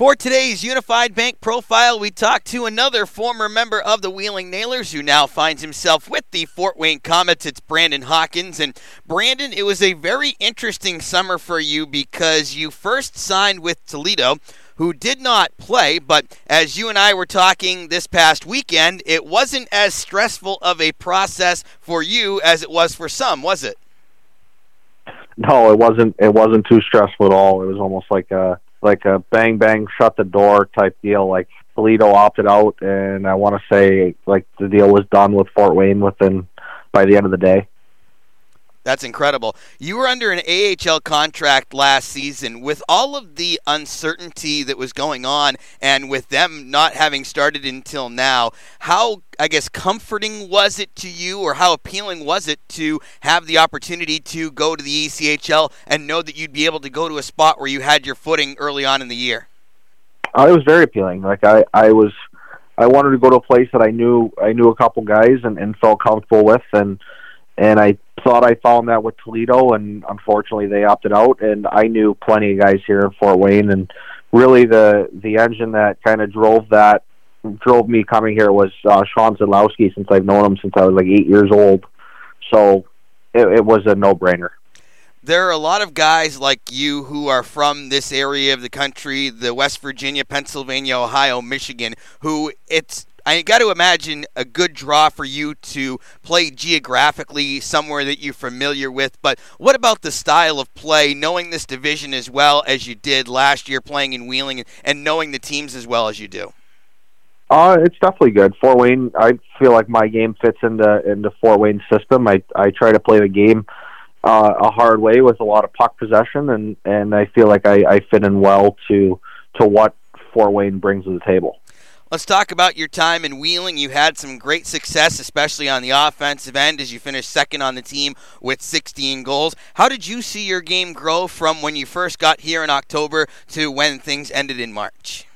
For today's Unified Bank profile, we talk to another former member of the Wheeling Nailers who now finds himself with the Fort Wayne Komets. It's Brandon Hawkins. And Brandon, it was a very interesting summer for you because you first signed with Toledo, who did not play, but as you and I were talking this past weekend, it wasn't as stressful of a process for you as it was for some, was it? No, it wasn't. It wasn't too stressful at all. It was almost like a like a bang bang shut the door type deal. Like Toledo opted out, and I want to say like the deal was done with Fort Wayne within by the end of the day. That's incredible. You were under an AHL contract last season with all of the uncertainty that was going on and with them not having started until now. How, I guess, comforting was it to you or how appealing was it to have the opportunity to go to the ECHL and know that you'd be able to go to a spot where you had your footing early on in the year? Uh, it was very appealing. Like I, I was, I wanted to go to a place that I knew, I knew a couple guys and, and felt comfortable with and, and I thought I found that with Toledo, and unfortunately they opted out. And I knew plenty of guys here in Fort Wayne, and really the the engine that kind of drove that drove me coming here was uh, Shawn Szydlowski, since I've known him since I was like eight years old. So it, it was a no brainer there are a lot of guys like you who are from this area of the country, the West Virginia, Pennsylvania, Ohio, Michigan, who it's I got to imagine a good draw for you to play geographically somewhere that you're familiar with. But what about the style of play, knowing this division as well as you did last year playing in Wheeling and knowing the teams as well as you do? Uh, it's definitely good. Fort Wayne, I feel like my game fits into into Fort Wayne system. I I try to play the game uh, a hard way with a lot of puck possession, and and I feel like I, I fit in well to to what Fort Wayne brings to the table. Let's talk about your time in Wheeling. You had some great success, especially on the offensive end, as you finished second on the team with 16 goals. How did you see your game grow from when you first got here in October to when things ended in March?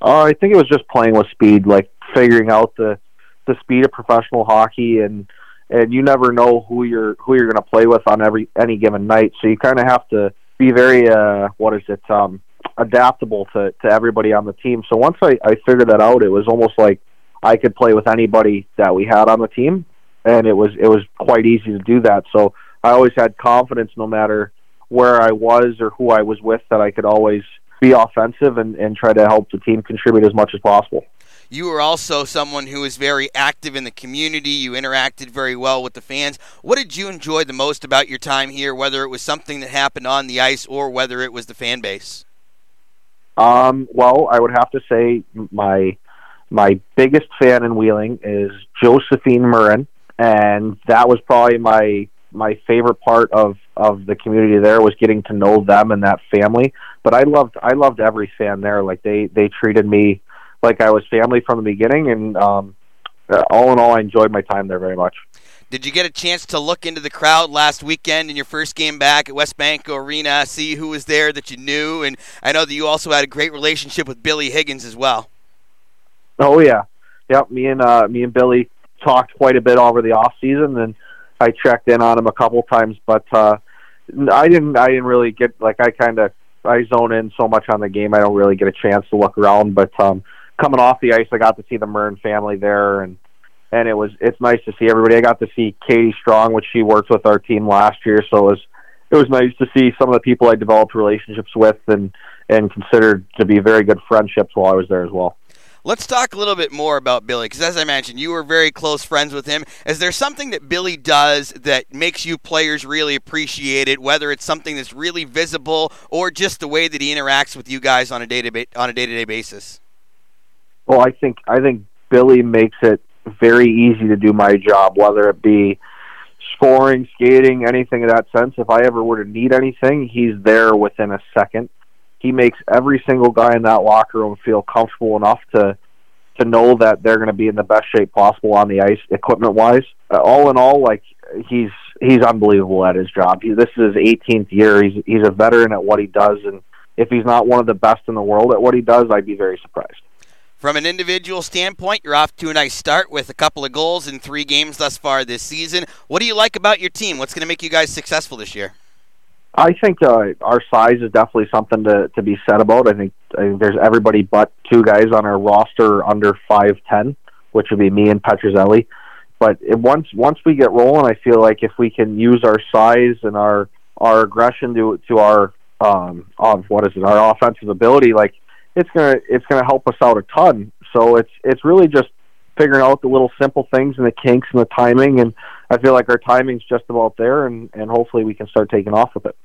Uh, I think it was just playing with speed, like figuring out the the speed of professional hockey, and and you never know who you're who you're going to play with on every any given night. So you kind of have to be very uh, what is it um, adaptable to to everybody on the team. So once I I figured that out, it was almost like I could play with anybody that we had on the team, and it was it was quite easy to do that. So I always had confidence, no matter where I was or who I was with, that I could always be offensive and, and try to help the team contribute as much as possible. You were also someone who was very active in the community. You interacted very well with the fans. What did you enjoy the most about your time here, whether it was something that happened on the ice or whether it was the fan base? Um, well, I would have to say my my biggest fan in Wheeling is Josephine Murrin, and that was probably my my favorite part of of the community there was getting to know them and that family. But I loved I loved every fan there. Like they they treated me like I was family from the beginning, and um, all in all, I enjoyed my time there very much. Did you get a chance to look into the crowd last weekend in your first game back at West WesBanco Arena, see who was there that you knew? And I know that you also had a great relationship with Billy Higgins as well. Oh yeah, yep. Me and uh, me and Billy talked quite a bit over the off season, and I checked in on him a couple times. But uh, I didn't. I didn't really get like I kind of I zone in so much on the game. I don't really get a chance to look around. But um, coming off the ice, I got to see the Murrin family there, and and it was it's nice to see everybody. I got to see Katie Strong, which she worked with our team last year, so it was it was nice to see some of the people I developed relationships with and and considered to be very good friendships while I was there as well. Let's talk a little bit more about Billy, because as I mentioned, you were very close friends with him. Is there something that Billy does that makes you players really appreciate it? Whether it's something that's really visible or just the way that he interacts with you guys on a day to on a day to day basis. Well, I think I think Billy makes it very easy to do my job, whether it be scoring, skating, anything of that sense. If I ever were to need anything, he's there within a second. He makes every single guy in that locker room feel comfortable enough to to know that they're going to be in the best shape possible on the ice, equipment wise. Uh, all in all, like he's he's unbelievable at his job. He, this is his 18th year. He's he's a veteran at what he does, and if he's not one of the best in the world at what he does, I'd be very surprised. From an individual standpoint, you're off to a nice start with a couple of goals in three games thus far this season. What do you like about your team? What's going to make you guys successful this year? I think uh, our size is definitely something to, to be said about. I think, I think there's everybody but two guys on our roster under five ten, which would be me and Petruzzelli. But it, once once we get rolling, I feel like if we can use our size and our our aggression to to our um of what is it our offensive ability, like it's gonna it's gonna help us out a ton. So it's it's really just figuring out the little simple things and the kinks and the timing and I feel like our timing's just about there and, and hopefully we can start taking off with it.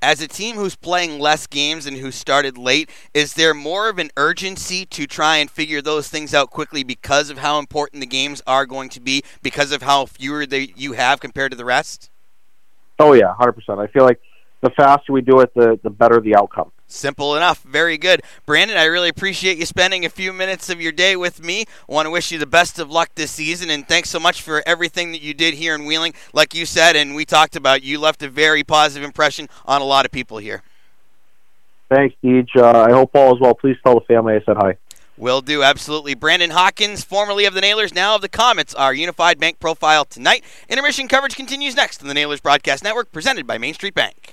As a team who's playing less games and who started late, is there more of an urgency to try and figure those things out quickly because of how important the games are going to be, because of how fewer they, you have compared to the rest? Oh yeah, hundred percent. I feel like the faster we do it, the the better the outcome. Simple enough. Very good. Brandon, I really appreciate you spending a few minutes of your day with me. I want to wish you the best of luck this season, and thanks so much for everything that you did here in Wheeling. Like you said, and we talked about, you left a very positive impression on a lot of people here. Thanks, Deej. Uh, I hope all is well. Please tell the family I said hi. Will do, absolutely. Brandon Hawkins, formerly of the Nailers, now of the Komets, our unified bank profile tonight. Intermission coverage continues next on the Nailers Broadcast Network, presented by Main Street Bank.